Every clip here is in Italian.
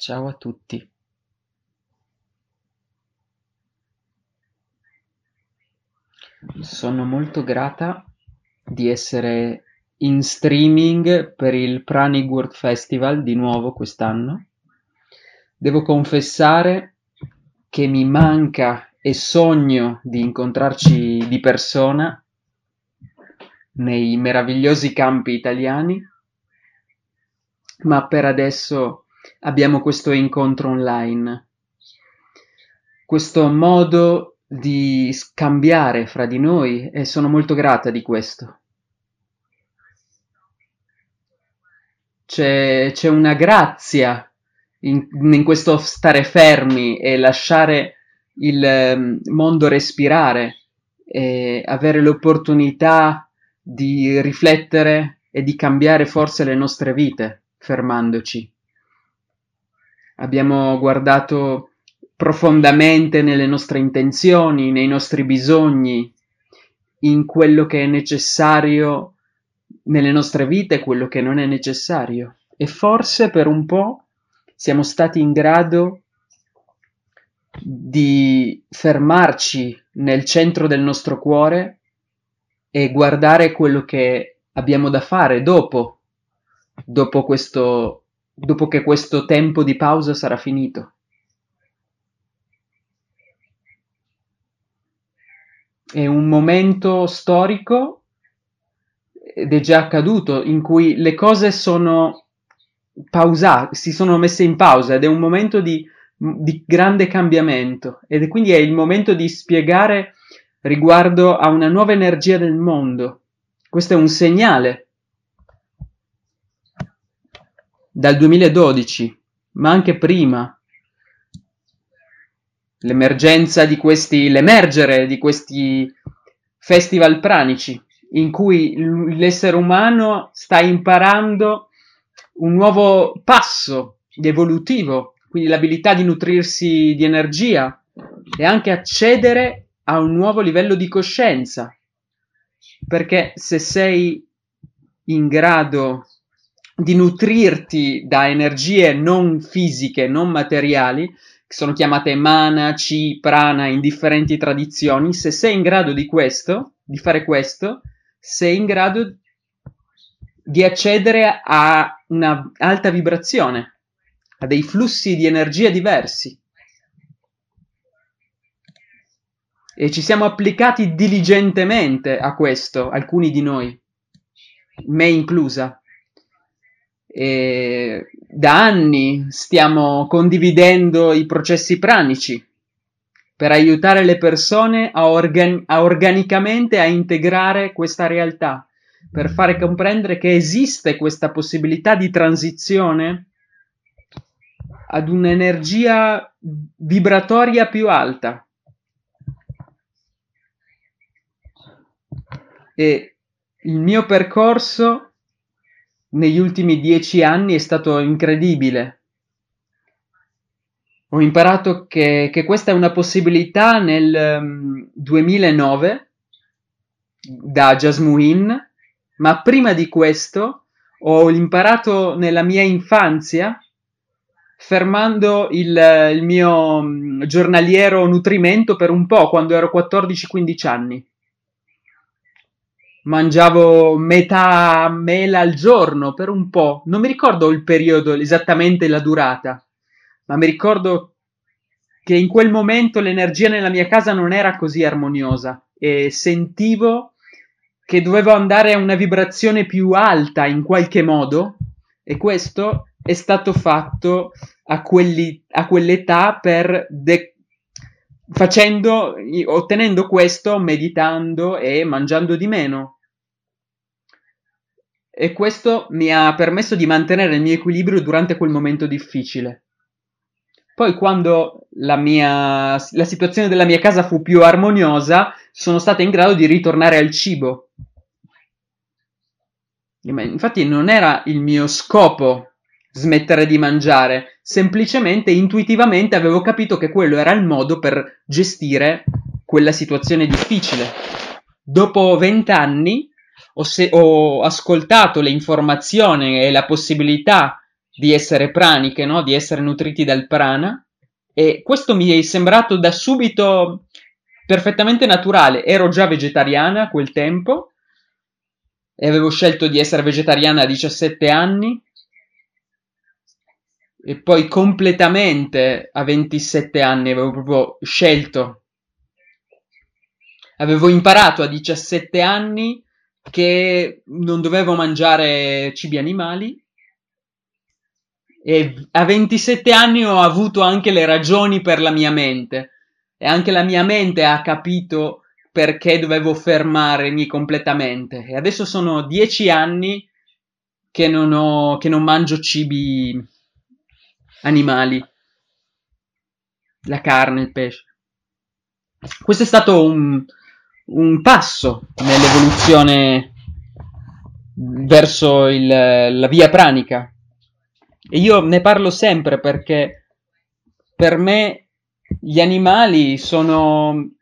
Ciao a tutti. Sono molto grata di essere in streaming per il Pranic World Festival di nuovo quest'anno. Devo confessare che mi manca e sogno di incontrarci di persona nei meravigliosi campi italiani, ma per adesso abbiamo questo incontro online, questo modo di scambiare fra di noi e sono molto grata di questo. C'è, c'è una grazia in, in, questo stare fermi e lasciare il ehm, mondo respirare e avere l'opportunità di riflettere e di cambiare forse le nostre vite fermandoci. Abbiamo guardato profondamente nelle nostre intenzioni, nei nostri bisogni, in quello che è necessario nelle nostre vite e quello che non è necessario. E forse per un po' siamo stati in grado di fermarci nel centro del nostro cuore e guardare quello che abbiamo da fare dopo, dopo questo, dopo che questo tempo di pausa sarà finito. È un momento storico ed è già accaduto in cui le cose sono pausate, si sono messe in pausa ed è un momento di, di grande cambiamento ed quindi è il momento di spiegare riguardo a una nuova energia del mondo. Questo è un segnale dal 2012, ma anche prima. L'emergenza di questi, l'emergere di questi festival pranici, in cui l'essere umano sta imparando un nuovo passo evolutivo, quindi l'abilità di nutrirsi di energia e anche accedere a un nuovo livello di coscienza. Perché se sei in grado di nutrirti da energie non fisiche, non materiali, che sono chiamate mana, chi, prana in differenti tradizioni, se sei in grado di questo, di fare questo, sei in grado di accedere a una alta vibrazione, a dei flussi di energia diversi. E ci siamo applicati diligentemente a questo, alcuni di noi, me inclusa. E da anni stiamo condividendo i processi pranici per aiutare le persone a, organ- a organicamente a integrare questa realtà per fare comprendere che esiste questa possibilità di transizione ad un'energia vibratoria più alta. E il mio percorso negli ultimi dieci anni è stato incredibile. Ho imparato che, che questa è una possibilità nel um, 2009 da Jasmuin ma prima di questo ho imparato nella mia infanzia fermando il, il mio mm, giornaliero nutrimento per un po' quando ero 14-15 anni. Mangiavo metà mela al giorno per un po', non mi ricordo il periodo, esattamente la durata, ma mi ricordo che in quel momento l'energia nella mia casa non era così armoniosa e sentivo che dovevo andare a una vibrazione più alta in qualche modo e questo è stato fatto a, quelli, a quell'età per de- facendo, ottenendo questo meditando e mangiando di meno. E questo mi ha permesso di mantenere il mio equilibrio durante quel momento difficile. Poi quando la, mia, la situazione della mia casa fu più armoniosa, sono stata in grado di ritornare al cibo. Infatti non era il mio scopo smettere di mangiare, semplicemente intuitivamente avevo capito che quello era il modo per gestire quella situazione difficile. Dopo vent'anni ho, se- ho ascoltato le informazioni e la possibilità di essere praniche, no? di essere nutriti dal prana, e questo mi è sembrato da subito perfettamente naturale. Ero già vegetariana a quel tempo e avevo scelto di essere vegetariana a 17 anni e poi completamente a 27 anni avevo proprio scelto. Avevo imparato a 17 anni che non dovevo mangiare cibi animali e a 27 anni ho avuto anche le ragioni per la mia mente e anche la mia mente ha capito perché dovevo fermarmi completamente. E adesso sono 10 anni che non, ho, che non mangio cibi animali, la carne, il pesce. Questo è stato un, un passo nell'evoluzione verso il, la via pranica. E io ne parlo sempre perché per me gli animali sono,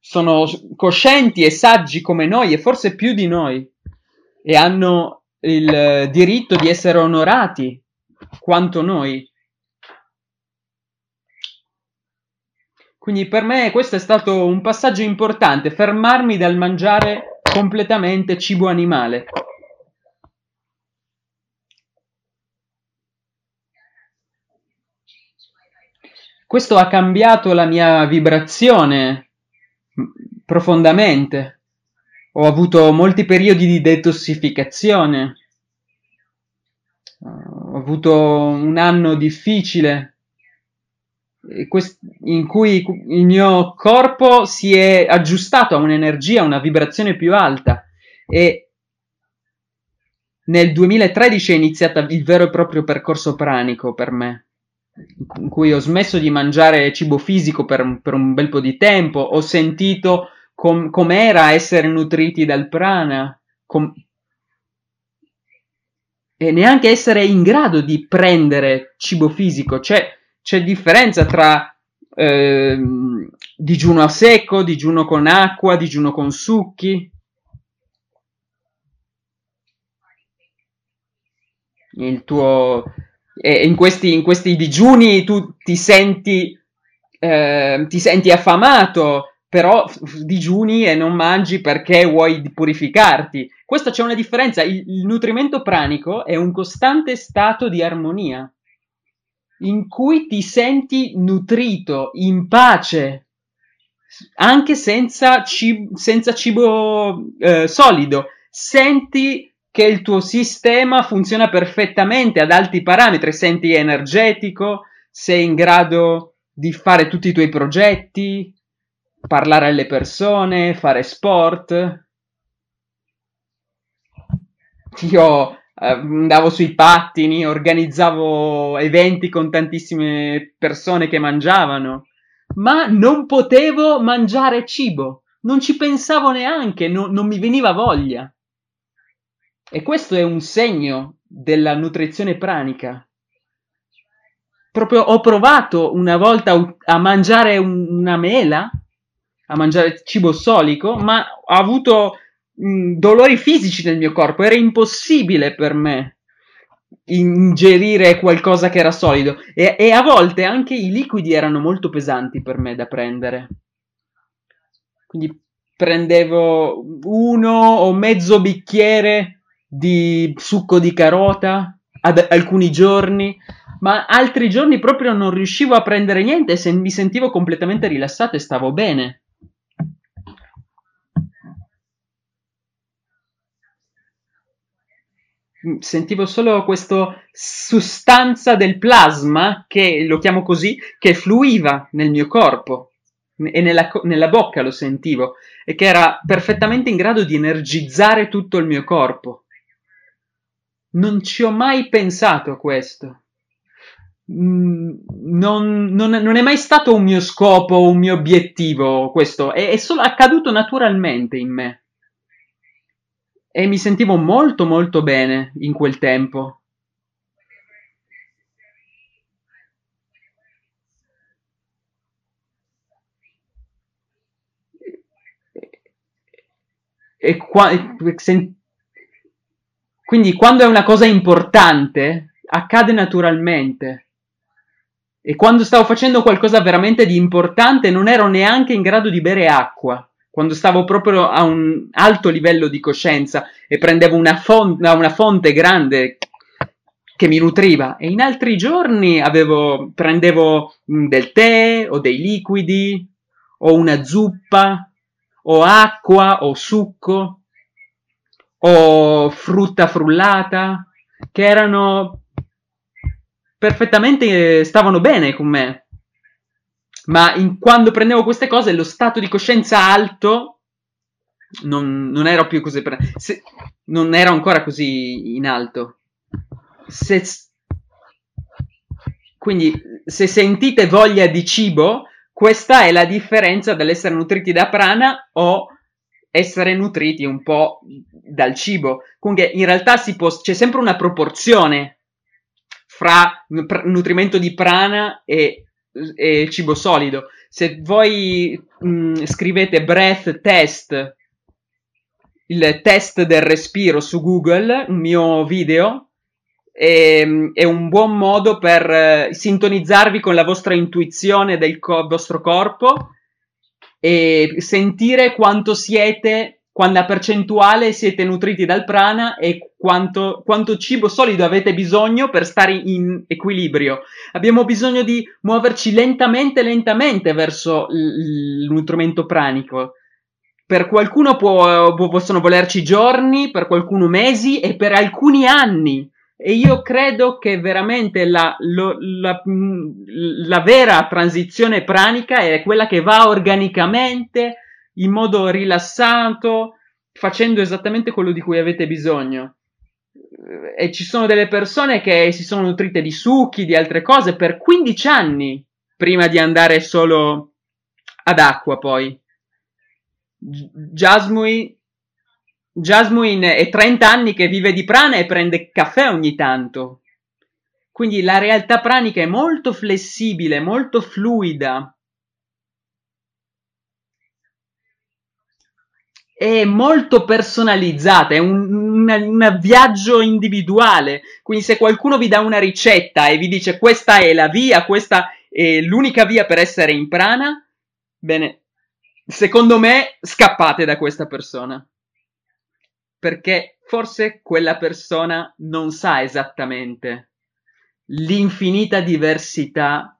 sono coscienti e saggi come noi e forse più di noi e hanno il diritto di essere onorati quanto noi. Quindi per me questo è stato un passaggio importante, fermarmi dal mangiare completamente cibo animale. Questo ha cambiato la mia vibrazione profondamente. Ho avuto molti periodi di detossificazione. Ho avuto un anno difficile in cui il mio corpo si è aggiustato a un'energia, a una vibrazione più alta e nel 2013 è iniziato il vero e proprio percorso pranico per me in cui ho smesso di mangiare cibo fisico per, per un bel po' di tempo, ho sentito com- com'era essere nutriti dal prana com- e neanche essere in grado di prendere cibo fisico. C'è, c'è differenza tra eh, digiuno a secco, digiuno con acqua, digiuno con succhi. Il tuo e in questi, in questi digiuni tu ti senti, eh, ti senti affamato, però digiuni e non mangi perché vuoi purificarti. Questa c'è una differenza. Il, il nutrimento pranico è un costante stato di armonia in cui ti senti nutrito, in pace, anche senza cibo, senza cibo eh, solido. Senti che il tuo sistema funziona perfettamente ad alti parametri, senti energetico, sei in grado di fare tutti i tuoi progetti, parlare alle persone, fare sport. Io eh, andavo sui pattini, organizzavo eventi con tantissime persone che mangiavano, ma non potevo mangiare cibo, non ci pensavo neanche, no, non mi veniva voglia. E questo è un segno della nutrizione pranica. Proprio ho provato una volta a mangiare una mela, a mangiare cibo solico, ma ho avuto mh, dolori fisici nel mio corpo. Era impossibile per me ingerire qualcosa che era solido e, e, a volte anche i liquidi erano molto pesanti per me da prendere. Quindi prendevo uno o mezzo bicchiere di succo di carota ad alcuni giorni, ma altri giorni proprio non riuscivo a prendere niente e mi sentivo completamente rilassato e stavo bene. Sentivo solo questa sostanza del plasma, che lo chiamo così, che fluiva nel mio corpo e nella, nella bocca lo sentivo e che era perfettamente in grado di energizzare tutto il mio corpo. Non ci ho mai pensato a questo. Mm, non, non, non, è mai stato un mio scopo, un mio obiettivo questo, è, è solo accaduto naturalmente in me. E mi sentivo molto molto bene in quel tempo. E qua, quindi quando è una cosa importante, accade naturalmente. E quando stavo facendo qualcosa veramente di importante non ero neanche in grado di bere acqua, quando stavo proprio a un alto livello di coscienza e prendevo una fonte, una fonte grande che mi nutriva. E in altri giorni avevo, prendevo mm, del tè o dei liquidi o una zuppa o acqua o succo o frutta frullata che erano perfettamente stavano bene con me. Ma in, quando prendevo queste cose, lo stato di coscienza alto non, non ero più così. Se, non ero ancora così in alto. Se, quindi, se sentite voglia di cibo, questa è la differenza dall'essere nutriti da prana o essere nutriti un po' dal cibo. Comunque, in realtà può, c'è sempre una proporzione fra nutrimento di prana e, e cibo solido. Se voi mh, mm, scrivete breath test, il test del respiro su Google, un mio video, è, è un buon modo per eh, sintonizzarvi con la vostra intuizione del co- vostro corpo e sentire quanto siete quanta percentuale siete nutriti dal prana e quanto, quanto, cibo solido avete bisogno per stare in equilibrio. Abbiamo bisogno di muoverci lentamente, lentamente verso il, nutrimento pranico. Per qualcuno può, possono volerci giorni, per qualcuno mesi e per alcuni anni. E io credo che veramente la, lo, la, la vera transizione pranica è quella che va organicamente in modo rilassato, facendo esattamente quello di cui avete bisogno. E ci sono delle persone che si sono nutrite di succhi, di altre cose per 15 anni prima di andare solo ad acqua poi. Jasmine, Jasmine è 30 anni che vive di prana e prende caffè ogni tanto. Quindi la realtà pranica è molto flessibile, molto fluida. È molto personalizzata, è un, un, viaggio individuale. Quindi se qualcuno vi dà una ricetta e vi dice questa è la via, questa è l'unica via per essere in prana, bene, secondo me scappate da questa persona. Perché forse quella persona non sa esattamente l'infinita diversità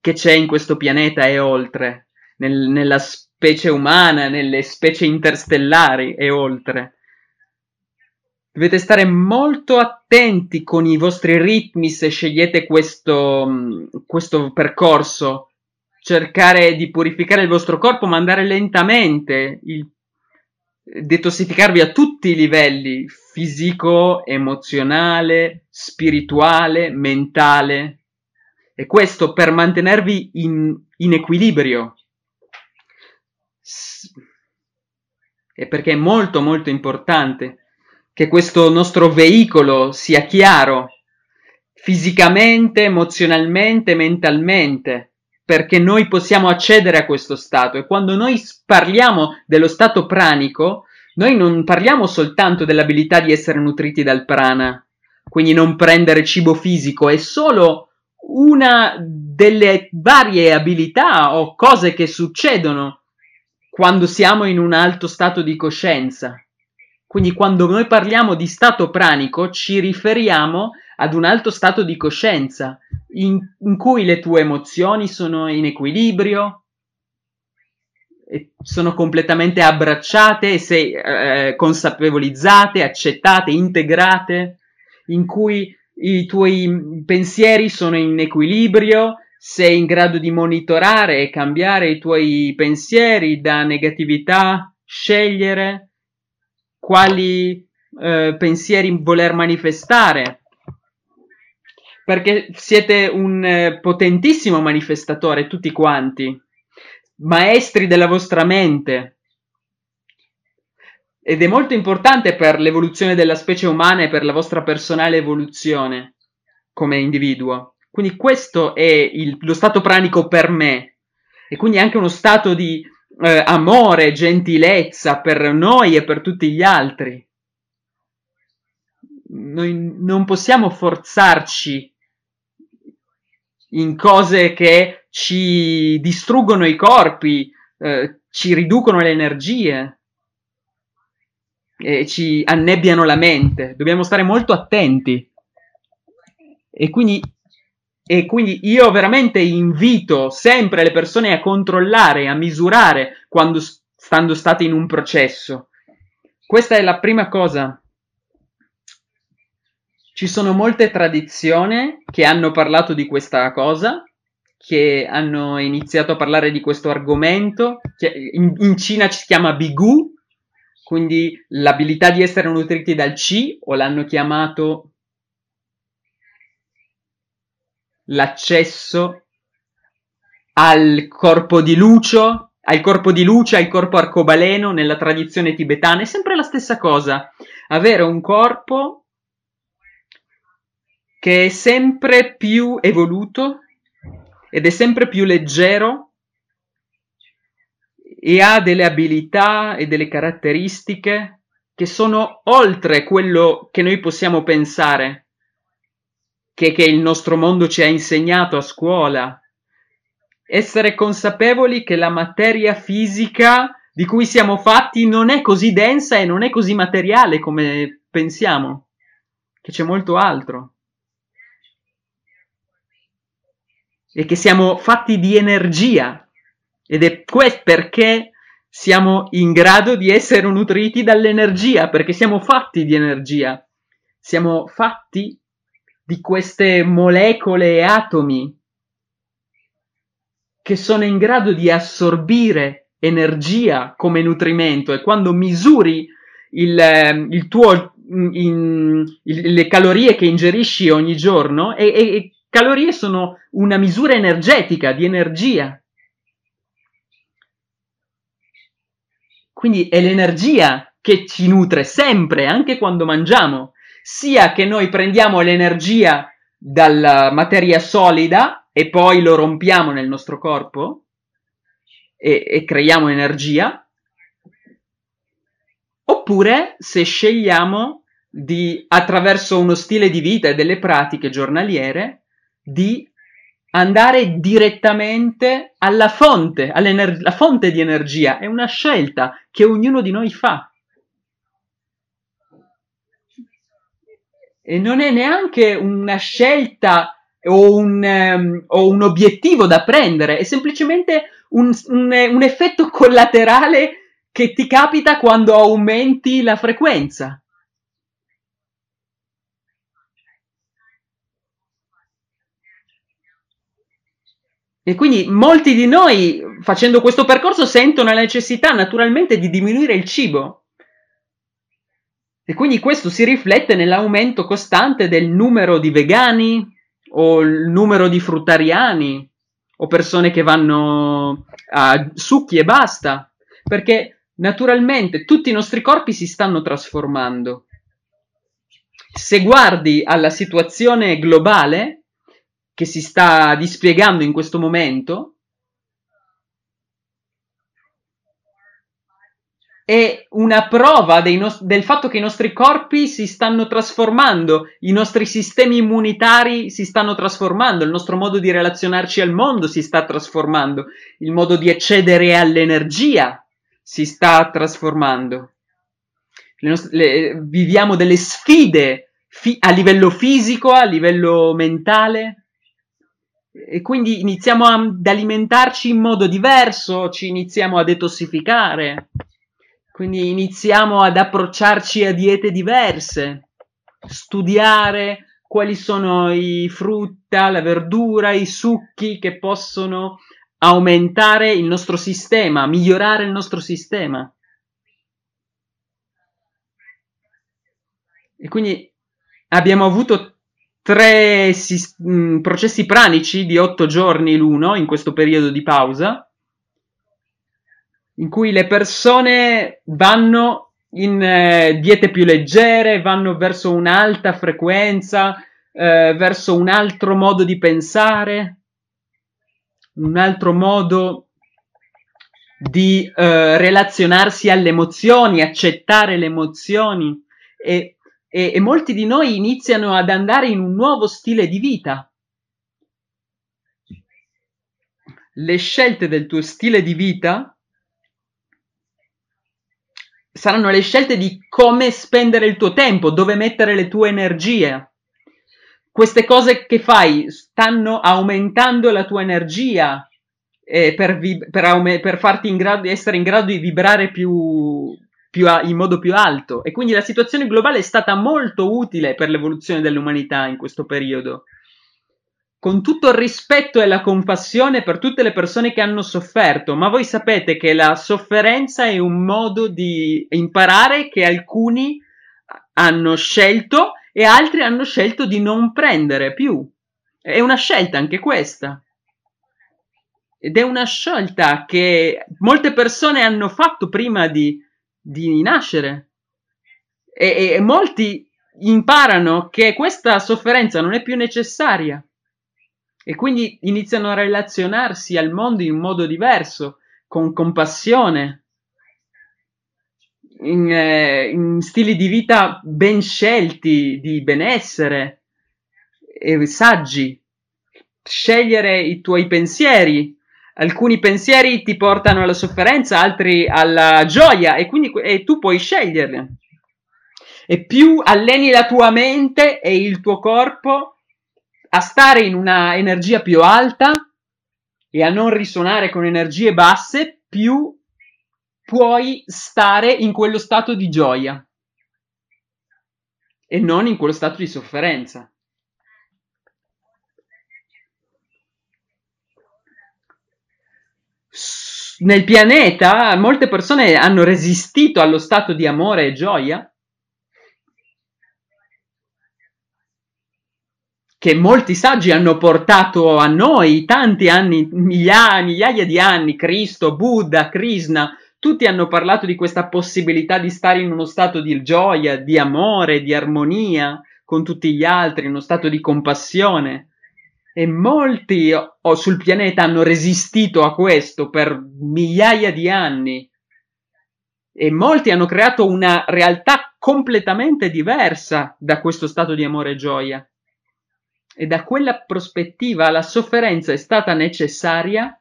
che c'è in questo pianeta e oltre, nel, nella specie umana, nelle specie interstellari e oltre. Dovete stare molto attenti con i vostri ritmi se scegliete questo, questo percorso. Cercare di purificare il vostro corpo, ma andare lentamente, il, detossificarvi a tutti i livelli, fisico, emozionale, spirituale, mentale. E questo per mantenervi in, in equilibrio e perché è molto molto importante che questo nostro veicolo sia chiaro fisicamente, emozionalmente, mentalmente, perché noi possiamo accedere a questo stato. E quando noi parliamo dello stato pranico, noi non parliamo soltanto dell'abilità di essere nutriti dal prana, quindi non prendere cibo fisico, è solo una delle varie abilità o cose che succedono quando siamo in un alto stato di coscienza. Quindi quando noi parliamo di stato pranico ci riferiamo ad un alto stato di coscienza in, in cui le tue emozioni sono in equilibrio, sono completamente abbracciate sei eh, consapevolizzate, accettate, integrate, in cui i tuoi pensieri sono in equilibrio, sei in grado di monitorare e cambiare i tuoi pensieri da negatività, scegliere quali eh, pensieri voler manifestare. Perché siete un eh, potentissimo manifestatore, tutti quanti, maestri della vostra mente. Ed è molto importante per l'evoluzione della specie umana e per la vostra personale evoluzione come individuo. Quindi questo è il, lo stato pranico per me e quindi anche uno stato di eh, amore, gentilezza per noi e per tutti gli altri. noi non possiamo forzarci in cose che ci distruggono i corpi, eh, ci riducono le energie e ci annebbiano la mente. Dobbiamo stare molto attenti. E quindi, e quindi io veramente invito sempre le persone a controllare, a misurare quando stanno state in un processo. Questa è la prima cosa. Ci sono molte tradizioni che hanno parlato di questa cosa, che hanno iniziato a parlare di questo argomento. In, in Cina ci si chiama Bigu, quindi l'abilità di essere nutriti dal Qi, o l'hanno chiamato l'accesso al corpo di lucio, al corpo di luce, al corpo arcobaleno nella tradizione tibetana, è sempre la stessa cosa. Avere un corpo che è sempre più evoluto ed è sempre più leggero e ha delle abilità e delle caratteristiche che sono oltre quello che noi possiamo pensare, che, che il nostro mondo ci ha insegnato a scuola, essere consapevoli che la materia fisica di cui siamo fatti non è così densa e non è così materiale come pensiamo, che c'è molto altro. E che siamo fatti di energia. Ed è questo perché siamo in grado di essere nutriti dall'energia, perché siamo fatti di energia. Siamo fatti di queste molecole e atomi che sono in grado di assorbire energia come nutrimento e quando misuri il, ehm, il tuo, in, il, le calorie che ingerisci ogni giorno, e, e, e calorie sono una misura energetica di energia. Quindi è l'energia che ci nutre sempre, anche quando mangiamo, sia che noi prendiamo l'energia dalla materia solida e poi lo rompiamo nel nostro corpo e, e creiamo energia, oppure se scegliamo di, attraverso uno stile di vita e delle pratiche giornaliere, di andare direttamente alla fonte, alla fonte di energia. È una scelta che ognuno di noi fa. E non è neanche una scelta o un, um, o un obiettivo da prendere, è semplicemente un, un, un effetto collaterale che ti capita quando aumenti la frequenza. E quindi molti di noi, facendo questo percorso, sentono la necessità naturalmente di diminuire il cibo. E quindi questo si riflette nell'aumento costante del numero di vegani, o il numero di fruttariani o persone che vanno a succhi e basta, perché naturalmente tutti i nostri corpi si stanno trasformando. Se guardi alla situazione globale che si sta dispiegando in questo momento, è una prova no- del fatto che i nostri corpi si stanno trasformando, i nostri sistemi immunitari si stanno trasformando, il nostro modo di relazionarci al mondo si sta trasformando, il modo di accedere all'energia si sta trasformando. Le nost- le, viviamo delle sfide fi- a livello fisico, a livello mentale. E quindi iniziamo ad alimentarci in modo diverso, ci iniziamo a detossificare. Quindi iniziamo ad approcciarci a diete diverse, studiare quali sono i frutta, la verdura, i succhi che possono aumentare il nostro sistema, migliorare il nostro sistema. E quindi abbiamo avuto tre sis- mh, processi pranici di otto giorni l'uno in questo periodo di pausa in cui le persone vanno in eh, diete più leggere, vanno verso un'alta frequenza, eh, verso un altro modo di pensare, un altro modo di eh, relazionarsi alle emozioni, accettare le emozioni e, e, e molti di noi iniziano ad andare in un nuovo stile di vita. Le scelte del tuo stile di vita saranno le scelte di come spendere il tuo tempo, dove mettere le tue energie. Queste cose che fai stanno aumentando la tua energia eh, per, vib- per, aume- per, farti in grado essere in grado di vibrare più, più a- in modo più alto. E quindi la situazione globale è stata molto utile per l'evoluzione dell'umanità in questo periodo con tutto il rispetto e la compassione per tutte le persone che hanno sofferto, ma voi sapete che la sofferenza è un modo di imparare che alcuni hanno scelto e altri hanno scelto di non prendere più. È una scelta anche questa. Ed è una scelta che molte persone hanno fatto prima di, di nascere. E, e molti imparano che questa sofferenza non è più necessaria e quindi iniziano a relazionarsi al mondo in modo diverso, con compassione, in, eh, in stili di vita ben scelti, di benessere e saggi. Scegliere i tuoi pensieri. Alcuni pensieri ti portano alla sofferenza, altri alla gioia e quindi e tu puoi sceglierli. E più alleni la tua mente e il tuo corpo, a stare in una energia più alta e a non risuonare con energie basse, più puoi stare in quello stato di gioia e non in quello stato di sofferenza. Nel pianeta molte persone hanno resistito allo stato di amore e gioia che molti saggi hanno portato a noi tanti anni, migliaia, migliaia di anni, Cristo, Buddha, Krishna, tutti hanno parlato di questa possibilità di stare in uno stato di gioia, di amore, di armonia con tutti gli altri, uno stato di compassione. E molti oh, sul pianeta hanno resistito a questo per migliaia di anni. E molti hanno creato una realtà completamente diversa da questo stato di amore e gioia e da quella prospettiva la sofferenza è stata necessaria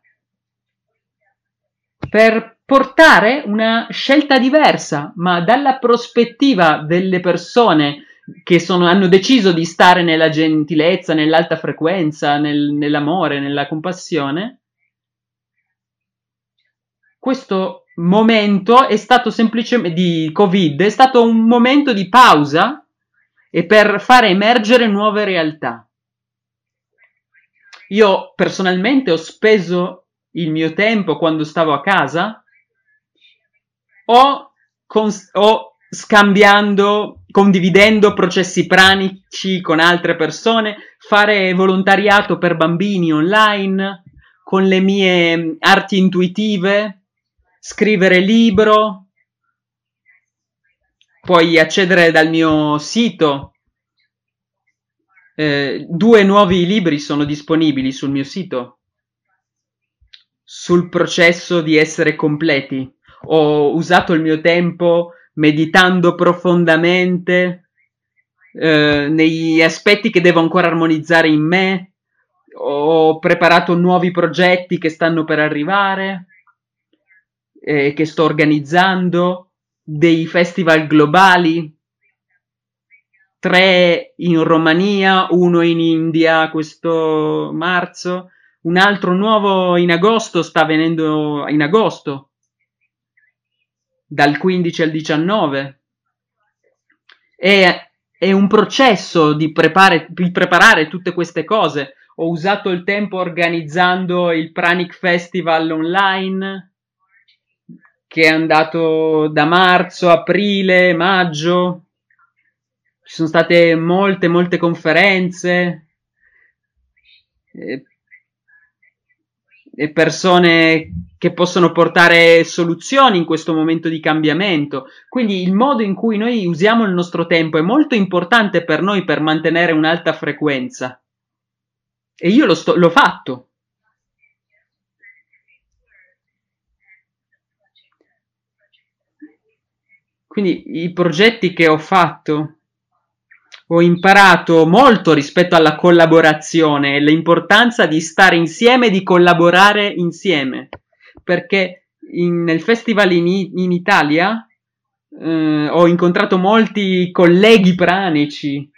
per portare una scelta diversa, ma dalla prospettiva delle persone che sono, hanno deciso di stare nella gentilezza, nell'alta frequenza, nel, nell'amore, nella compassione, questo momento è stato semplicemente di Covid, è stato un momento di pausa e per fare emergere nuove realtà. Io personalmente ho speso il mio tempo quando stavo a casa o, cons- o scambiando, condividendo processi pranici con altre persone, fare volontariato per bambini online, con le mie arti intuitive, scrivere libro, puoi accedere dal mio sito eh, due nuovi libri sono disponibili sul mio sito sul processo di essere completi. Ho usato il mio tempo meditando profondamente eh, negli aspetti che devo ancora armonizzare in me. Ho preparato nuovi progetti che stanno per arrivare, eh, che sto organizzando, dei festival globali tre in Romania, uno in India questo marzo, un altro nuovo in agosto sta avvenendo in agosto, dal 15 al 19. È, è un processo di, prepare, di preparare tutte queste cose. Ho usato il tempo organizzando il Pranic Festival online, che è andato da marzo, aprile, maggio, ci sono state molte, molte conferenze e, persone che possono portare soluzioni in questo momento di cambiamento. Quindi il modo in cui noi usiamo il nostro tempo è molto importante per noi per mantenere un'alta frequenza. E io lo sto, l'ho fatto. Quindi i progetti che ho fatto ho imparato molto rispetto alla collaborazione e l'importanza di stare insieme e di collaborare insieme. Perché in, nel festival in, in Italia eh, ho incontrato molti colleghi pranici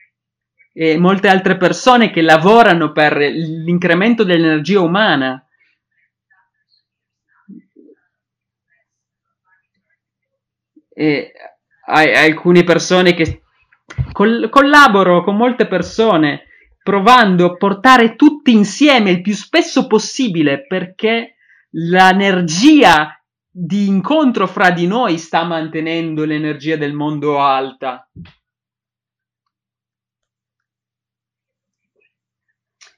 e molte altre persone che lavorano per l'incremento dell'energia umana. E alcune persone che Col- collaboro con molte persone provando a portare tutti insieme il più spesso possibile perché l'energia di incontro fra di noi sta mantenendo l'energia del mondo alta.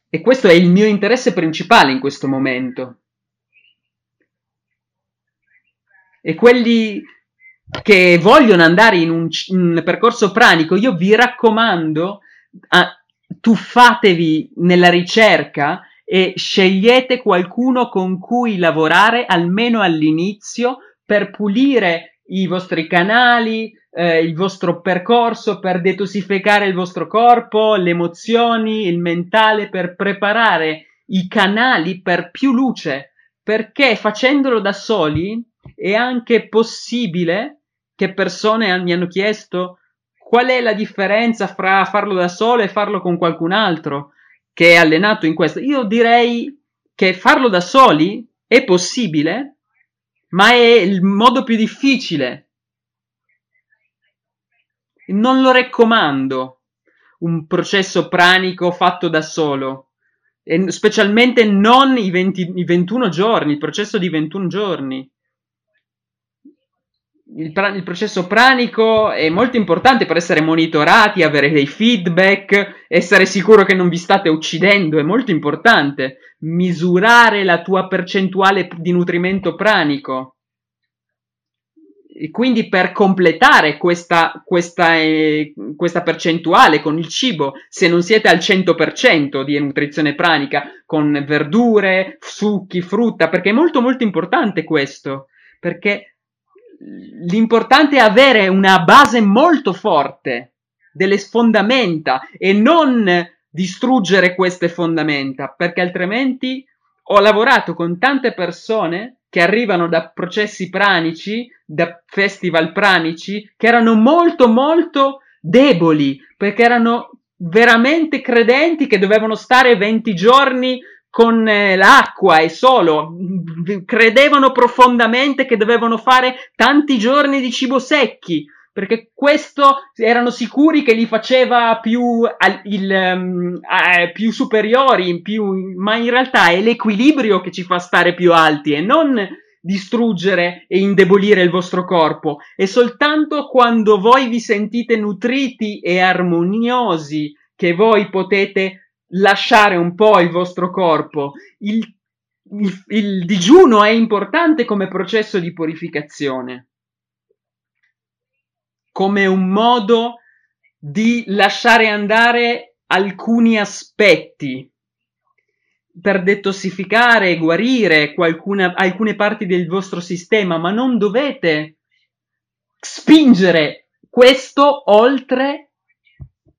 E questo è il mio interesse principale in questo momento. E quelli che vogliono andare in un, un percorso pranico, io vi raccomando, a, tuffatevi nella ricerca e scegliete qualcuno con cui lavorare almeno all'inizio per pulire i vostri canali, eh, il vostro percorso, per detossificare il vostro corpo, le emozioni, il mentale, per preparare i canali per più luce, perché facendolo da soli è anche possibile che persone mi hanno chiesto qual è la differenza fra farlo da solo e farlo con qualcun altro che è allenato in questo. Io direi che farlo da soli è possibile, ma è il modo più difficile. Non lo raccomando un processo pranico fatto da solo, e specialmente non i, 20, i 21 giorni, il processo di 21 giorni il, pra- il, processo pranico è molto importante per essere monitorati, avere dei feedback, essere sicuro che non vi state uccidendo, è molto importante. Misurare la tua percentuale di nutrimento pranico. E quindi per completare questa, questa, eh, questa percentuale con il cibo, se non siete al 100% di nutrizione pranica, con verdure, succhi, frutta, perché è molto molto importante questo, perché l'importante è avere una base molto forte, delle fondamenta e non distruggere queste fondamenta, perché altrimenti ho lavorato con tante persone che arrivano da processi pranici, da festival pranici, che erano molto molto deboli, perché erano veramente credenti che dovevano stare 20 giorni con eh, l'acqua e solo credevano profondamente che dovevano fare tanti giorni di cibo secchi perché questo erano sicuri che li faceva più, il, um, eh, più superiori, più, ma in realtà è l'equilibrio che ci fa stare più alti e non distruggere e indebolire il vostro corpo. È soltanto quando voi vi sentite nutriti e armoniosi che voi potete lasciare un po' il vostro corpo. Il, il, il digiuno è importante come processo di purificazione, come un modo di lasciare andare alcuni aspetti per detossificare guarire qualcuna, alcune parti del vostro sistema, ma non dovete spingere questo oltre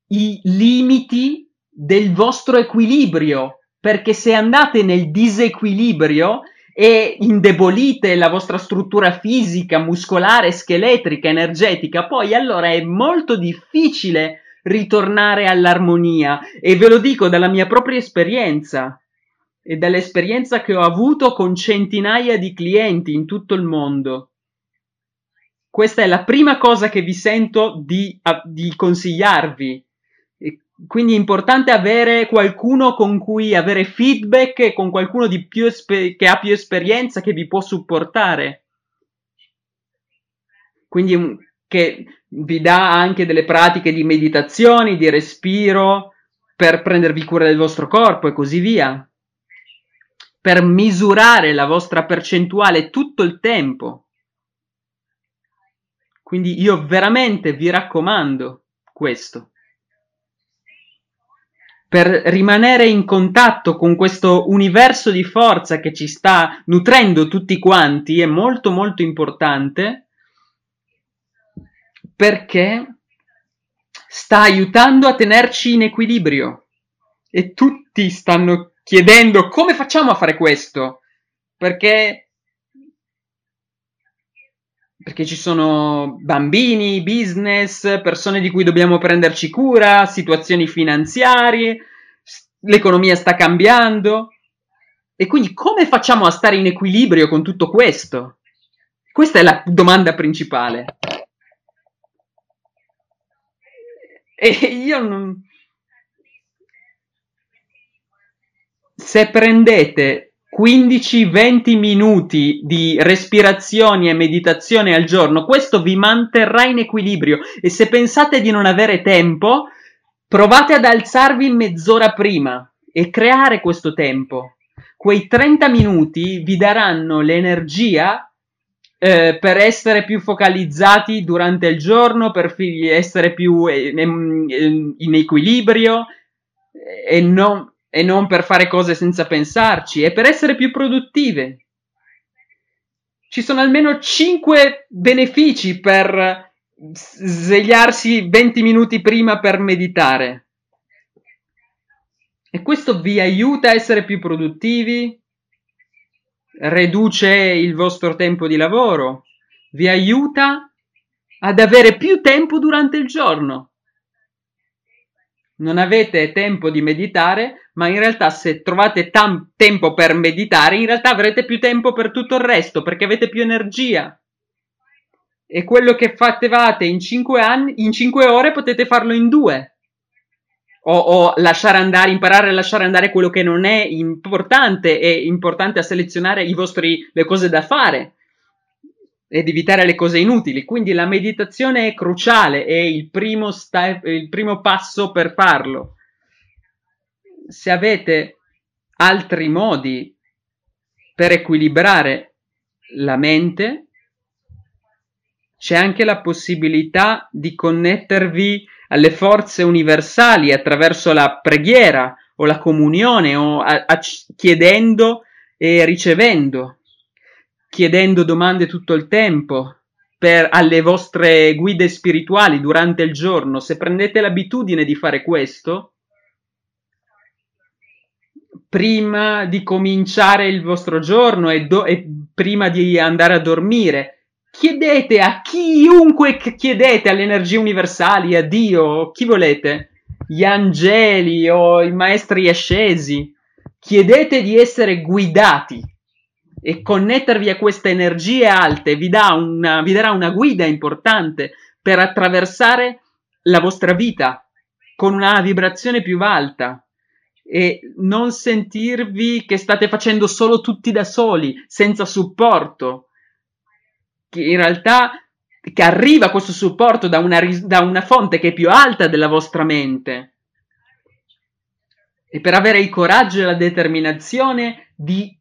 i limiti del vostro equilibrio, perché se andate nel disequilibrio e indebolite la vostra struttura fisica, muscolare, scheletrica, energetica, poi allora è molto difficile ritornare all'armonia e ve lo dico dalla mia propria esperienza e dall'esperienza che ho avuto con centinaia di clienti in tutto il mondo. Questa è la prima cosa che vi sento di, di consigliarvi quindi è importante avere qualcuno con cui avere feedback e con qualcuno esper- che ha più esperienza che vi può supportare. Quindi che vi dà anche delle pratiche di meditazione, di respiro per prendervi cura del vostro corpo e così via. Per misurare la vostra percentuale tutto il tempo. Quindi io veramente vi raccomando questo per rimanere in contatto con questo universo di forza che ci sta nutrendo tutti quanti è molto molto importante perché sta aiutando a tenerci in equilibrio. E tutti stanno chiedendo come facciamo a fare questo? Perché perché ci sono bambini, business, persone di cui dobbiamo prenderci cura, situazioni finanziarie, l'economia sta cambiando. E quindi come facciamo a stare in equilibrio con tutto questo? Questa è la domanda principale. E io non... Se prendete 15-20 minuti di respirazione e meditazione al giorno, questo vi manterrà in equilibrio e se pensate di non avere tempo, provate ad alzarvi mezz'ora prima e creare questo tempo. Quei 30 minuti vi daranno l'energia eh, per essere più focalizzati durante il giorno, per essere più eh, in equilibrio e non e non per fare cose senza pensarci, e per essere più produttive. Ci sono almeno 5 benefici per svegliarsi 20 minuti prima per meditare. E questo vi aiuta a essere più produttivi, riduce il vostro tempo di lavoro, vi aiuta ad avere più tempo durante il giorno non avete tempo di meditare, ma in realtà se trovate tam- tempo per meditare, in realtà avrete più tempo per tutto il resto, perché avete più energia. E quello che facevate in 5 anni, in 5 ore potete farlo in 2. O, o, lasciare andare, imparare a lasciare andare quello che non è importante, è importante a selezionare i vostri, le cose da fare ed evitare le cose inutili. Quindi la meditazione è cruciale, è il primo, step, il primo passo per farlo. Se avete altri modi per equilibrare la mente, c'è anche la possibilità di connettervi alle forze universali attraverso la preghiera o la comunione o a, a, chiedendo e ricevendo chiedendo domande tutto il tempo per, alle vostre guide spirituali durante il giorno, se prendete l'abitudine di fare questo, prima di cominciare il vostro giorno e, do- e prima di andare a dormire, chiedete a chiunque chiedete, alle energie universali, a Dio, chi volete, gli angeli o i maestri ascesi, chiedete di essere guidati e connettervi a queste energie alte vi, una, vi darà una guida importante per attraversare la vostra vita con una vibrazione più alta e non sentirvi che state facendo solo tutti da soli, senza supporto. Che in realtà che arriva questo supporto da una, da una fonte che è più alta della vostra mente. E per avere il coraggio e la determinazione di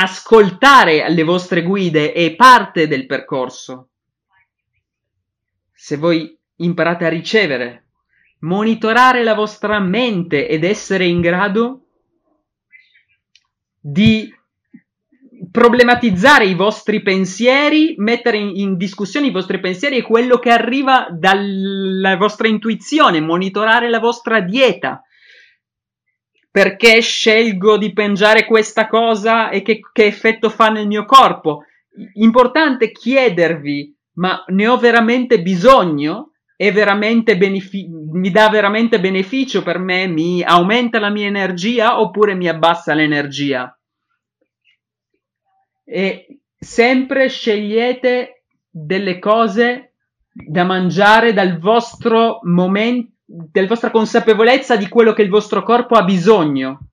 ascoltare le vostre guide è parte del percorso. Se voi imparate a ricevere, monitorare la vostra mente ed essere in grado di problematizzare i vostri pensieri, mettere in, in, discussione i vostri pensieri e quello che arriva dalla vostra intuizione, monitorare la vostra dieta, perché scelgo di pengiare questa cosa e che, che effetto fa nel mio corpo. Importante chiedervi, ma ne ho veramente bisogno? Benefi- mi dà veramente beneficio per me? Mi aumenta la mia energia oppure mi abbassa l'energia? E sempre scegliete delle cose da mangiare dal vostro momento della vostra consapevolezza di quello che il vostro corpo ha bisogno.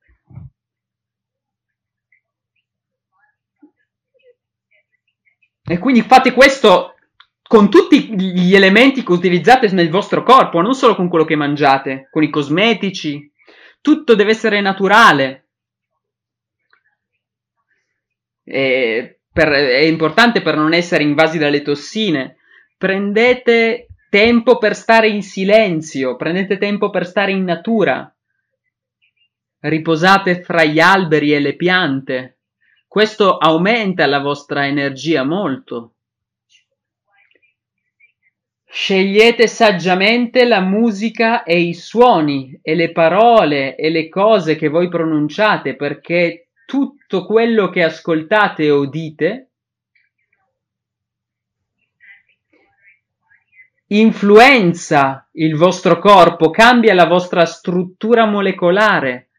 E quindi fate questo con tutti gli elementi che utilizzate nel vostro corpo, non solo con quello che mangiate, con i cosmetici. Tutto deve essere naturale. Per, è importante per non essere invasi dalle tossine. Prendete tempo per stare in silenzio, prendete tempo per stare in natura, riposate fra gli alberi e le piante. Questo aumenta la vostra energia molto. Scegliete saggiamente la musica e i suoni e le parole e le cose che voi pronunciate perché tutto quello che ascoltate e udite influenza il vostro corpo, cambia la vostra struttura molecolare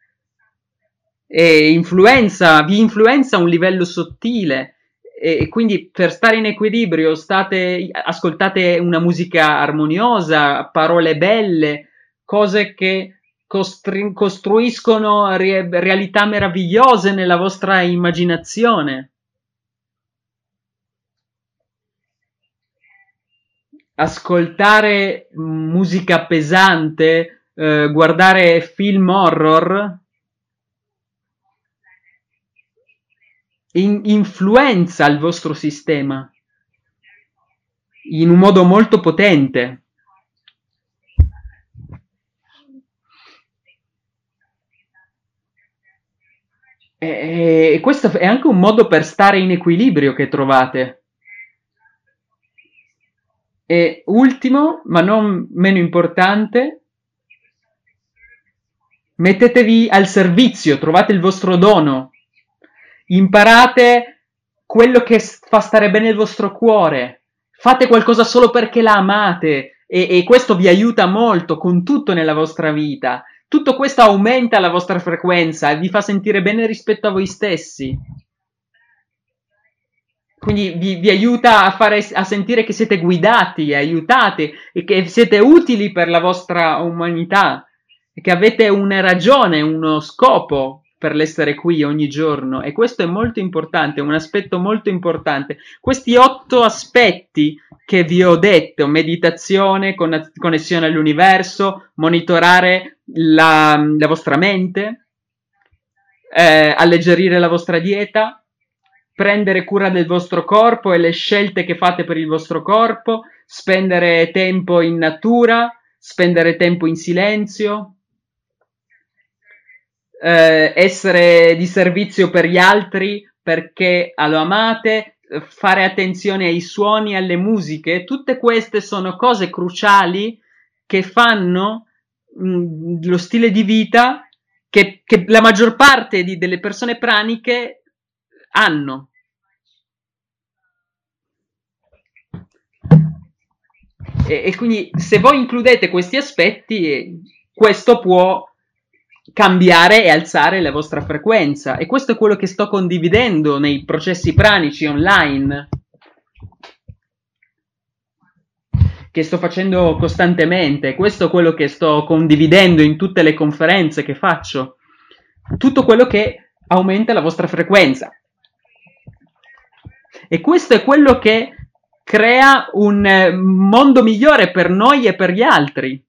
e influenza, vi influenza a un livello sottile e quindi per stare in equilibrio state, ascoltate una musica armoniosa, parole belle, cose che costri- costruiscono re- realtà meravigliose nella vostra immaginazione. Ascoltare musica pesante, eh, guardare film horror in- influenza il vostro sistema in un modo molto potente. E questo è anche un modo per stare in equilibrio che trovate. E ultimo, ma non meno importante, mettetevi al servizio, trovate il vostro dono, imparate quello che fa stare bene il vostro cuore, fate qualcosa solo perché la amate e, e questo vi aiuta molto con tutto nella vostra vita. Tutto questo aumenta la vostra frequenza e vi fa sentire bene rispetto a voi stessi. Quindi vi, vi aiuta a, fare, a sentire che siete guidati, aiutati e che siete utili per la vostra umanità e che avete una ragione, uno scopo per l'essere qui ogni giorno e questo è molto importante, un aspetto molto importante. Questi otto aspetti che vi ho detto, meditazione, con- connessione all'universo, monitorare la, la vostra mente, eh, alleggerire la vostra dieta, prendere cura del vostro corpo e le scelte che fate per il vostro corpo, spendere tempo in natura, spendere tempo in silenzio, eh, essere di servizio per gli altri perché lo amate, fare attenzione ai suoni, alle musiche, tutte queste sono cose cruciali che fanno mh, mm, lo stile di vita che, che la maggior parte di, delle persone praniche hanno. E, e, quindi se voi includete questi aspetti, questo può cambiare e alzare la vostra frequenza. E questo è quello che sto condividendo nei processi pranici online. Che sto facendo costantemente. Questo è quello che sto condividendo in tutte le conferenze che faccio. Tutto quello che aumenta la vostra frequenza. E questo è quello che crea un eh, mondo migliore per noi e per gli altri.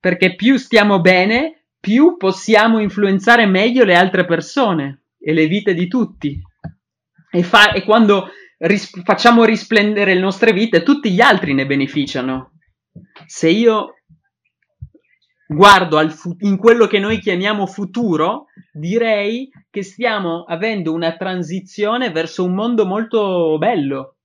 Perché più stiamo bene, più possiamo influenzare meglio le altre persone e le vite di tutti. E, fa- e quando ris- facciamo risplendere le nostre vite, tutti gli altri ne beneficiano. Se io guardo fu- in quello che noi chiamiamo futuro, direi che stiamo avendo una transizione verso un mondo molto bello.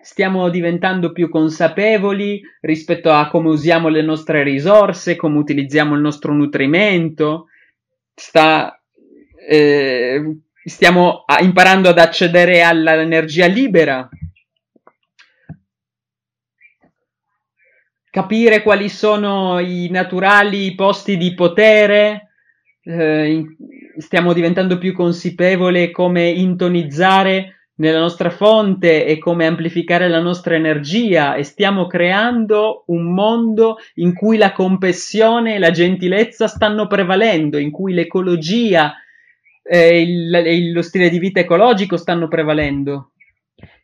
Stiamo diventando più consapevoli rispetto a come usiamo le nostre risorse, come utilizziamo il nostro nutrimento, sta, eh, stiamo imparando ad accedere all'energia libera, capire quali sono i naturali posti di potere, eh, stiamo diventando più consapevoli come intonizzare nella nostra fonte e come amplificare la nostra energia e stiamo creando un mondo in cui la compassione e la gentilezza stanno prevalendo, in cui l'ecologia e il, lo stile di vita ecologico stanno prevalendo,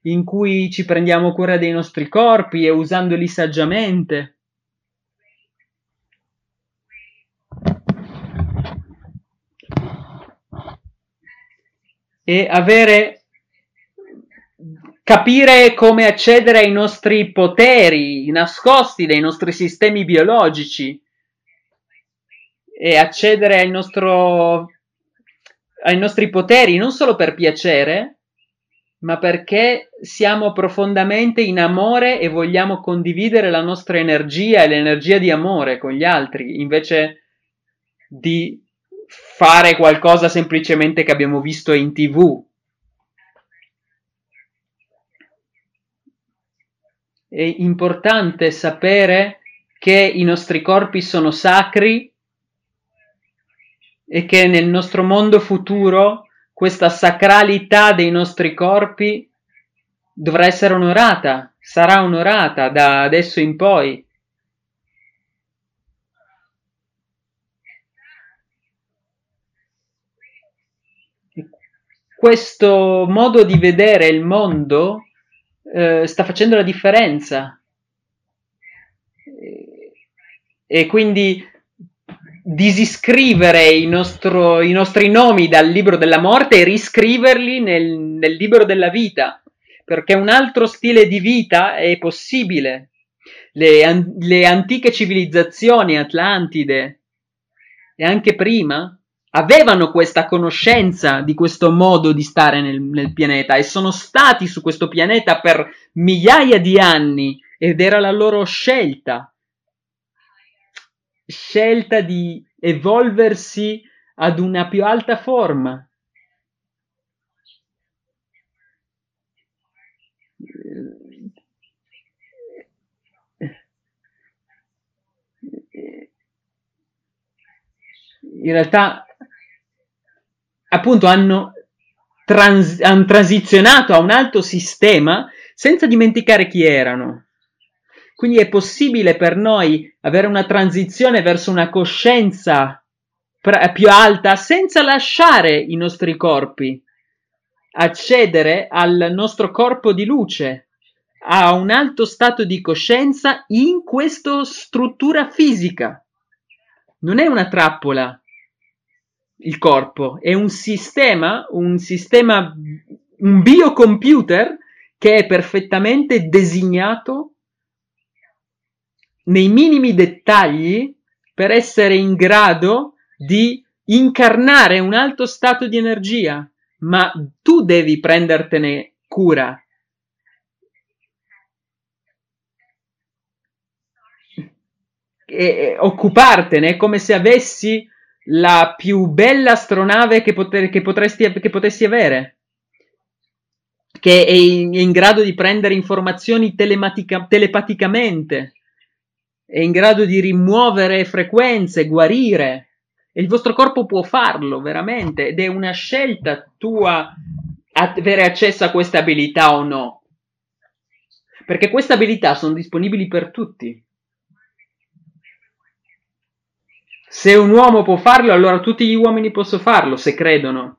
in cui ci prendiamo cura dei nostri corpi e usandoli saggiamente. E avere capire come accedere ai nostri poteri nascosti dai nostri sistemi biologici e accedere nostro, ai nostri poteri non solo per piacere, ma perché siamo profondamente in amore e vogliamo condividere la nostra energia e l'energia di amore con gli altri, invece di fare qualcosa semplicemente che abbiamo visto in tv. È importante sapere che i nostri corpi sono sacri e che nel nostro mondo futuro questa sacralità dei nostri corpi dovrà essere onorata, sarà onorata da adesso in poi. Questo modo di vedere il mondo eh, sta facendo la differenza. E quindi disiscrivere nostro, i nostri nomi dal libro della morte e riscriverli nel, nel libro della vita, perché un altro stile di vita è possibile. Le, le antiche civilizzazioni, Atlantide e anche prima, avevano questa conoscenza di questo modo di stare nel, nel, pianeta e sono stati su questo pianeta per migliaia di anni ed era la loro scelta scelta di evolversi ad una più alta forma. In realtà, appunto, hanno, trans- hanno transizionato a un altro sistema senza dimenticare chi erano. Quindi è possibile per noi avere una transizione verso una coscienza più alta senza lasciare i nostri corpi, accedere al nostro corpo di luce, a un alto stato di coscienza in questa struttura fisica. Non è una trappola il corpo, è un sistema, un sistema, un biocomputer che è perfettamente designato nei minimi dettagli per essere in grado di incarnare un alto stato di energia, ma tu devi prendertene cura. E, occupartene come se avessi la più bella astronave che, poter, che, potresti, che potessi avere che è in, è in, grado di prendere informazioni telepaticamente è in grado di rimuovere frequenze, guarire. E il vostro corpo può farlo veramente ed è una scelta tua avere accesso a queste abilità o no. Perché queste abilità sono disponibili per tutti. Se un uomo può farlo, allora tutti gli uomini possono farlo, se credono.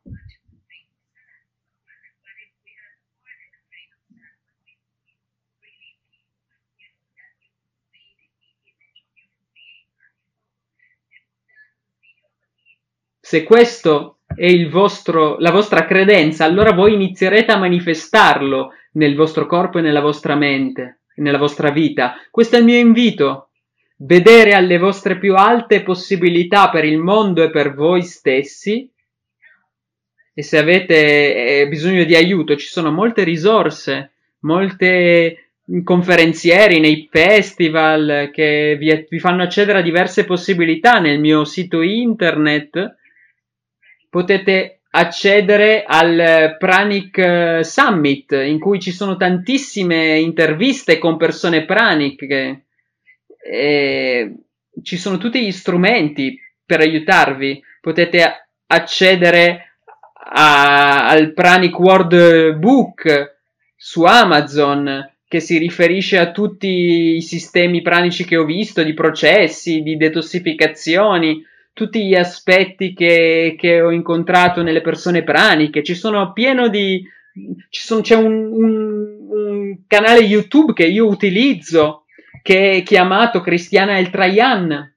Se questo è vostro, la vostra credenza, allora voi inizierete a manifestarlo nel vostro corpo e nella vostra mente, nella vostra vita. Questo è il mio invito. Vedere alle vostre più alte possibilità per il mondo e per voi stessi. E se avete eh, bisogno di aiuto, ci sono molte risorse, molte conferenzieri nei festival che vi, vi fanno accedere a diverse possibilità nel mio sito internet potete accedere al Pranic eh, Summit in cui ci sono tantissime interviste con persone Pranic che, e ci sono tutti gli strumenti per aiutarvi. Potete accedere a, al Pranic World Book su Amazon che si riferisce a tutti i sistemi pranici che ho visto di processi, di detossificazioni tutti gli aspetti che, che, ho incontrato nelle persone praniche. Ci sono pieno di. Sono, c'è un, un, un, canale YouTube che io utilizzo che è chiamato Cristiana El Trayan,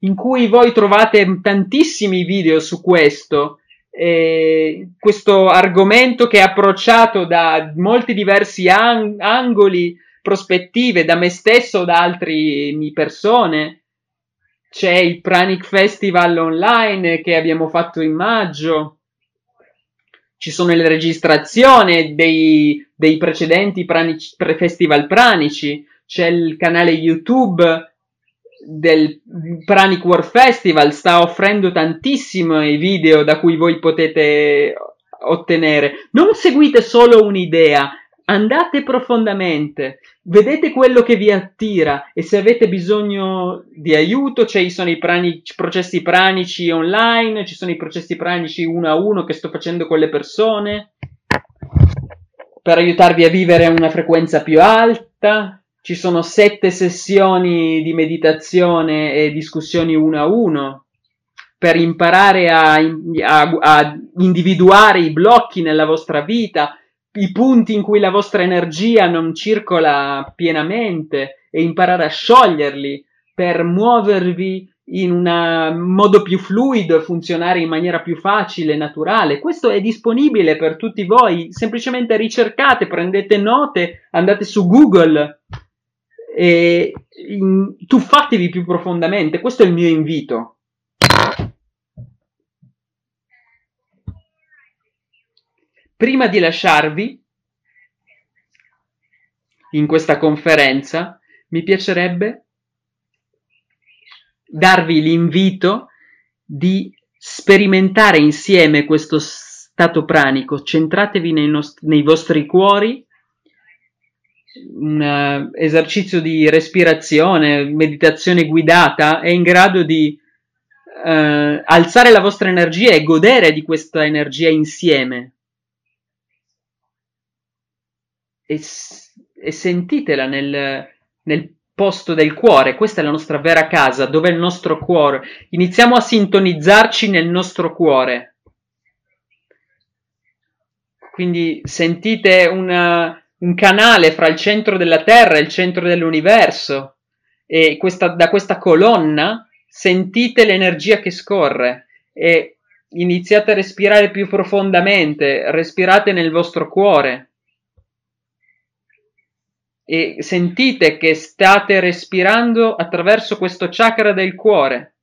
in cui voi trovate tantissimi video su questo. Eh, questo argomento che è approcciato da molti diversi ang- angoli, prospettive, da me stesso o da altre persone c'è il Pranic Festival online che abbiamo fatto in maggio. ci sono le registrazioni dei, dei precedenti pranici, festival pranici, c'è il canale YouTube del Pranic War Festival, sta offrendo tantissimo i video da cui voi potete ottenere. Non seguite solo un'idea, andate profondamente, vedete quello che vi attira e se avete bisogno di aiuto, ci sono i pranici, processi pranici online, ci sono i processi pranici uno a uno che sto facendo con le persone per aiutarvi a vivere a una frequenza più alta. Ci sono sette sessioni di meditazione e discussioni uno a uno per imparare a, a, a individuare i blocchi nella vostra vita, i punti in cui la vostra energia non circola pienamente e imparare a scioglierli per muovervi in un modo più fluido e funzionare in maniera più facile e naturale. Questo è disponibile per tutti voi. Semplicemente ricercate, prendete note, andate su Google e in, tuffatevi più profondamente. Questo è il mio invito. Prima di lasciarvi in questa conferenza, mi piacerebbe darvi l'invito di sperimentare insieme questo stato pranico. Centratevi nei, nost- nei vostri cuori, un uh, esercizio di respirazione, meditazione guidata è in grado di uh, alzare la vostra energia e godere di questa energia insieme. E, e sentitela nel, nel posto del cuore, questa è la nostra vera casa, dove è il nostro cuore. Iniziamo a sintonizzarci nel nostro cuore. Quindi sentite una, un canale fra il centro della Terra e il centro dell'universo e questa, da questa colonna sentite l'energia che scorre e iniziate a respirare più profondamente, respirate nel vostro cuore e sentite che state respirando attraverso questo chakra del cuore.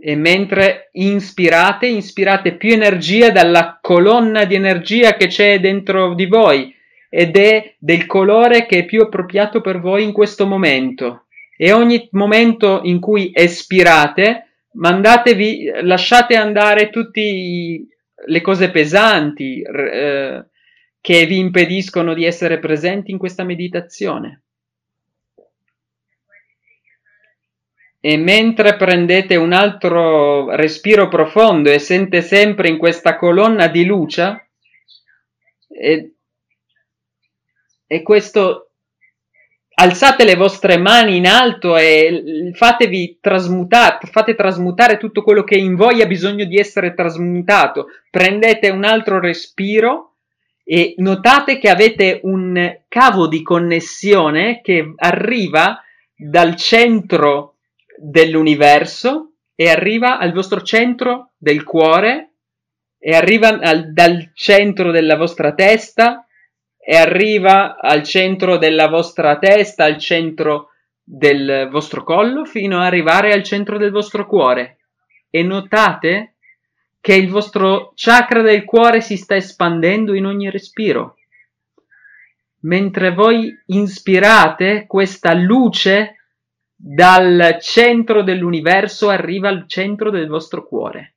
E mentre inspirate, inspirate più energia dalla colonna di energia che c'è dentro di voi ed è del colore che è più appropriato per voi in questo momento. E ogni momento in cui espirate, mandatevi, lasciate andare tutte le cose pesanti, eh, che vi impediscono di essere presenti in questa meditazione. E mentre prendete un altro respiro profondo e sente sempre in questa colonna di luce, e, e questo alzate le vostre mani in alto e fatevi trasmutare, fate trasmutare tutto quello che in voi ha bisogno di essere trasmutato. Prendete un altro respiro e notate che avete un cavo di connessione che arriva dal centro dell'universo e arriva al vostro centro del cuore e arriva al, dal centro della vostra testa e arriva al centro della vostra testa, al centro del vostro collo, fino ad arrivare al centro del vostro cuore. E notate che il vostro chakra del cuore si sta espandendo in ogni respiro. Mentre voi inspirate questa luce dal centro dell'universo arriva al centro del vostro cuore.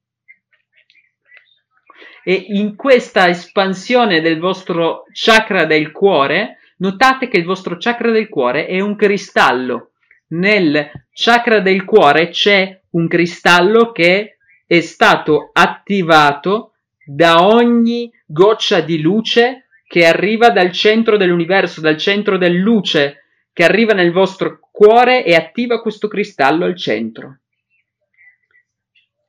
E in questa espansione del vostro chakra del cuore, notate che il vostro chakra del cuore è un cristallo. Nel chakra del cuore c'è un cristallo che è stato attivato da ogni goccia di luce che arriva dal centro dell'universo, dal centro del luce che arriva nel vostro cuore e attiva questo cristallo al centro.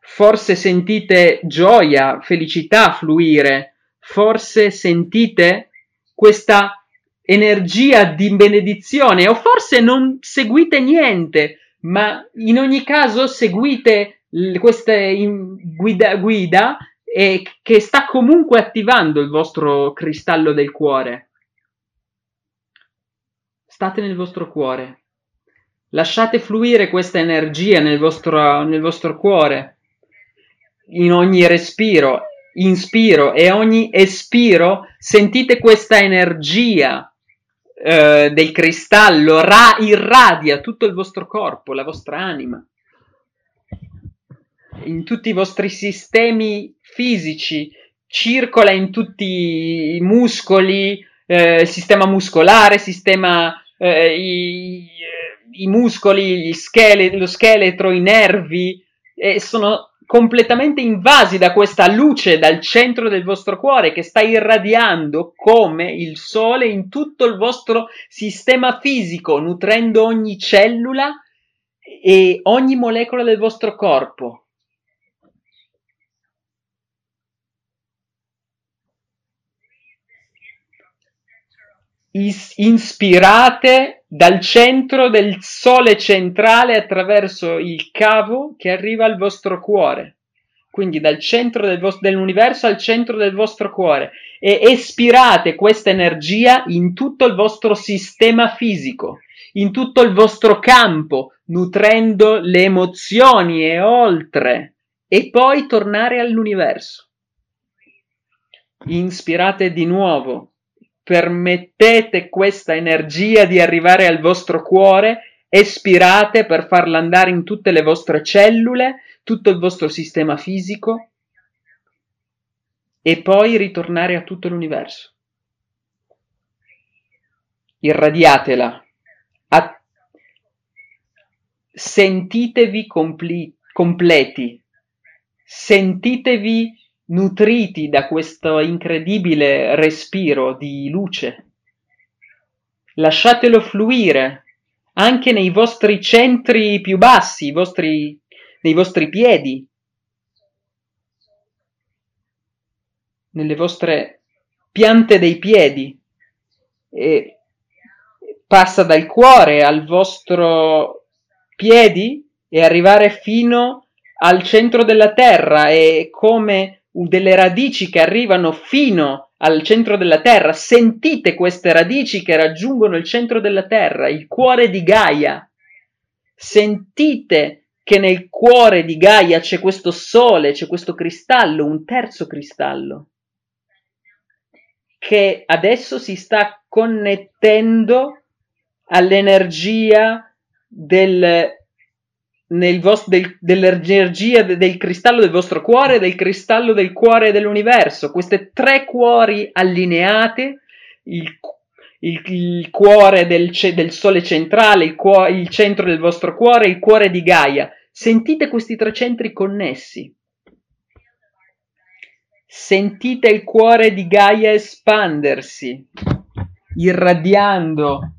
Forse sentite gioia, felicità fluire, forse sentite questa energia di benedizione o forse non seguite niente, ma in ogni caso seguite questa guida, guida e che sta comunque attivando il vostro cristallo del cuore. State nel vostro cuore. Lasciate fluire questa energia nel vostro, nel vostro cuore, in ogni respiro. inspiro e ogni espiro sentite questa energia eh, del cristallo ra- irradia tutto il vostro corpo, la vostra anima, in tutti i vostri sistemi fisici, circola in tutti i muscoli, eh, sistema muscolare, sistema eh, i, i, muscoli, schele- lo scheletro, i nervi, e sono completamente invasi da questa luce dal centro del vostro cuore che sta irradiando come il sole in tutto il vostro sistema fisico, nutrendo ogni cellula e ogni molecola del vostro corpo. Is- ispirate dal centro del sole centrale attraverso il cavo che arriva al vostro cuore. Quindi dal centro del vo- dell'universo al centro del vostro cuore e espirate questa energia in tutto il vostro sistema fisico, in tutto il vostro campo, nutrendo le emozioni e oltre, e poi tornare all'universo. Inspirate di nuovo permettete questa energia di arrivare al vostro cuore, espirate per farla andare in tutte le vostre cellule, tutto il vostro sistema fisico e poi ritornare a tutto l'universo. Irradiatela. A... Sentitevi compli- completi. Sentitevi nutriti da questo incredibile respiro di luce. Lasciatelo fluire anche nei vostri centri più bassi, vostri, nei vostri piedi, nelle vostre piante dei piedi. E passa dal cuore al vostro piedi e arrivare fino al centro della terra. E come delle radici che arrivano fino al centro della Terra. Sentite queste radici che raggiungono il centro della Terra, il cuore di Gaia. Sentite che nel cuore di Gaia c'è questo sole, c'è questo cristallo, un terzo cristallo, che adesso si sta connettendo all'energia del Vos- del, dell'energia de- del cristallo del vostro cuore del cristallo del cuore dell'universo. Queste tre cuori allineate, il, il, il cuore del, del, sole centrale, il, cuo- il centro del vostro cuore, il cuore di Gaia. Sentite questi tre centri connessi. Sentite il cuore di Gaia espandersi, irradiando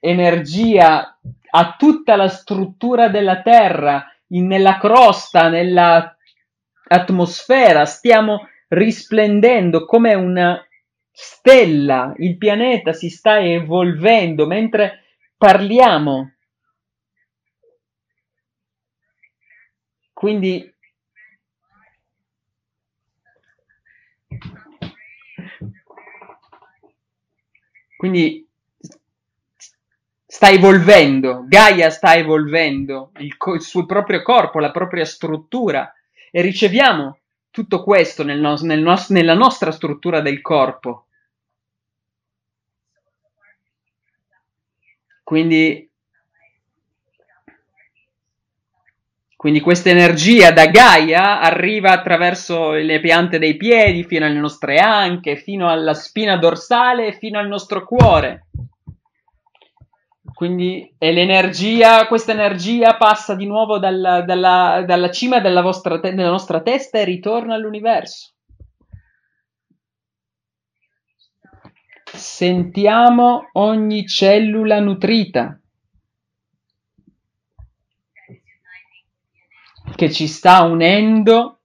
energia a tutta la struttura della Terra, in, nella crosta, nella atmosfera, stiamo risplendendo come una stella, il pianeta si sta evolvendo mentre parliamo. Quindi quindi sta evolvendo, Gaia sta evolvendo il, co- il, suo proprio corpo, la propria struttura e riceviamo tutto questo nel no- nel nos- nella nostra struttura del corpo. Quindi, quindi questa energia da Gaia arriva attraverso le piante dei piedi fino alle nostre anche, fino alla spina dorsale fino al nostro cuore. Quindi è l'energia, questa energia passa di nuovo dalla, dalla, dalla cima della, vostra, della nostra testa e ritorna all'universo. Sentiamo ogni cellula nutrita che ci sta unendo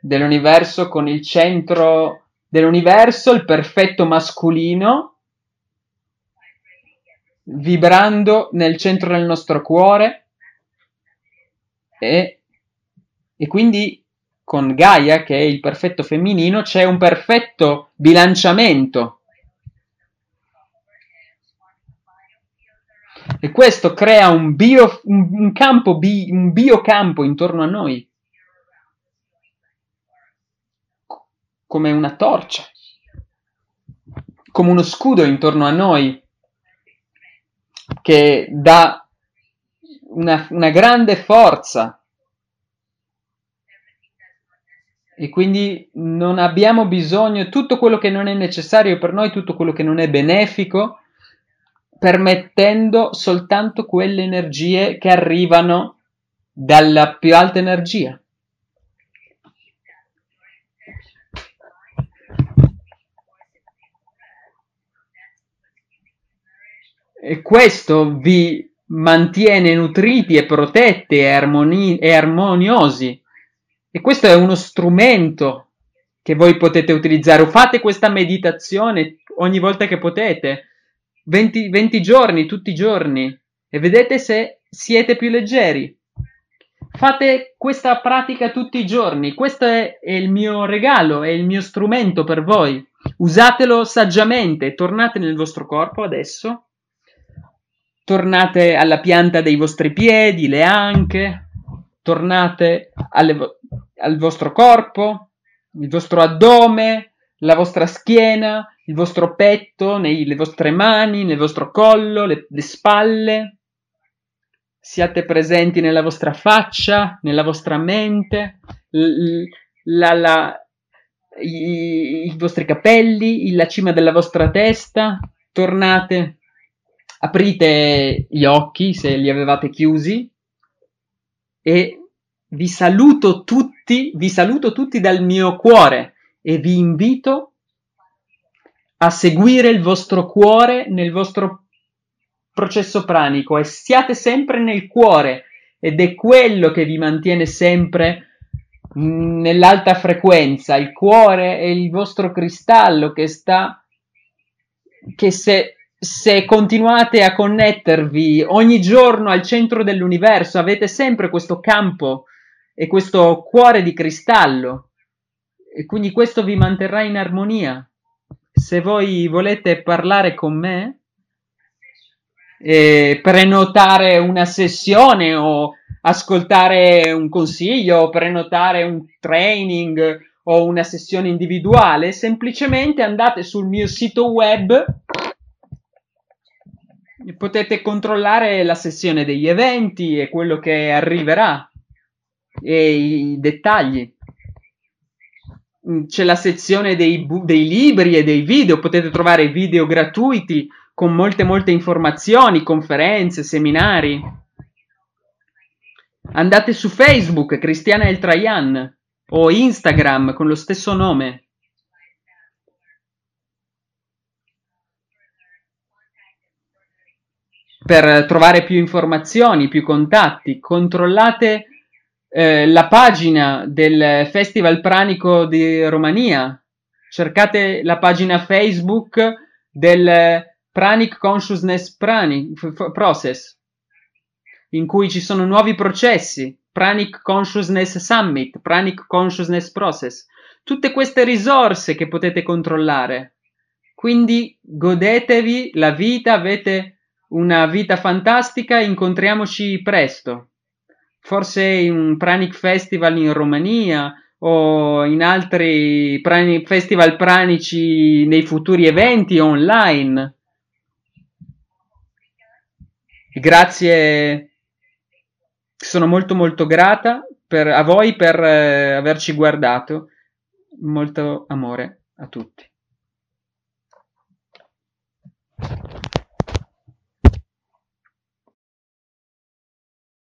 dell'universo con il centro dell'universo, il perfetto mascolino vibrando nel centro del nostro cuore e, e quindi con Gaia, che è il perfetto femminino, c'è un perfetto bilanciamento. E questo crea un, bio, un, campo, un biocampo intorno a noi. come una torcia, come uno scudo intorno a noi che dà una, una grande forza e quindi non abbiamo bisogno tutto quello che non è necessario per noi, tutto quello che non è benefico, permettendo soltanto quelle energie che arrivano dalla più alta energia. E questo vi mantiene nutriti e protetti e, armoni- e armoniosi e questo è uno strumento che voi potete utilizzare. Fate questa meditazione ogni volta che potete, 20, 20 giorni, tutti i giorni, e vedete se siete più leggeri. Fate questa pratica tutti i giorni. Questo è, è il mio regalo, è il mio strumento per voi. Usatelo saggiamente. Tornate nel vostro corpo adesso. Tornate alla pianta dei vostri piedi, le anche. Tornate alle, al vostro corpo, il vostro addome, la vostra schiena, il vostro petto, nei, le vostre mani, nel vostro collo, le, le spalle. Siate presenti nella vostra faccia, nella vostra mente, la, la, i, i, vostri capelli, la cima della vostra testa. Tornate, aprite gli occhi se li avevate chiusi e vi saluto tutti, vi saluto tutti dal mio cuore e vi invito a seguire il vostro cuore nel vostro processo pranico e siate sempre nel cuore ed è quello che vi mantiene sempre nell'alta frequenza. Il cuore è il vostro cristallo che sta che se se continuate a connettervi ogni giorno al centro dell'universo, avete sempre questo campo e questo cuore di cristallo e quindi questo vi manterrà in armonia. Se voi volete parlare con me e prenotare una sessione o ascoltare un consiglio o prenotare un training o una sessione individuale, semplicemente andate sul mio sito web potete controllare la sessione degli eventi e quello che arriverà e i dettagli. C'è la sezione dei, dei libri e dei video, potete trovare video gratuiti con molte molte informazioni, conferenze, seminari. Andate su Facebook, Cristiana El Trayan, o Instagram con lo stesso nome. Per trovare più informazioni, più contatti, controllate eh, la pagina del Festival Pranico di Romania, cercate la pagina Facebook del Pranic Consciousness Pranic, Process, in cui ci sono nuovi processi, Pranic Consciousness Summit, Pranic Consciousness Process, tutte queste risorse che potete controllare. Quindi godetevi la vita, avete una vita fantastica, incontriamoci presto forse in un Pranic Festival in Romania o in altri pranic, festival pranici nei futuri eventi online. Grazie, sono molto molto grata per, a voi per eh, averci guardato. Molto amore a tutti.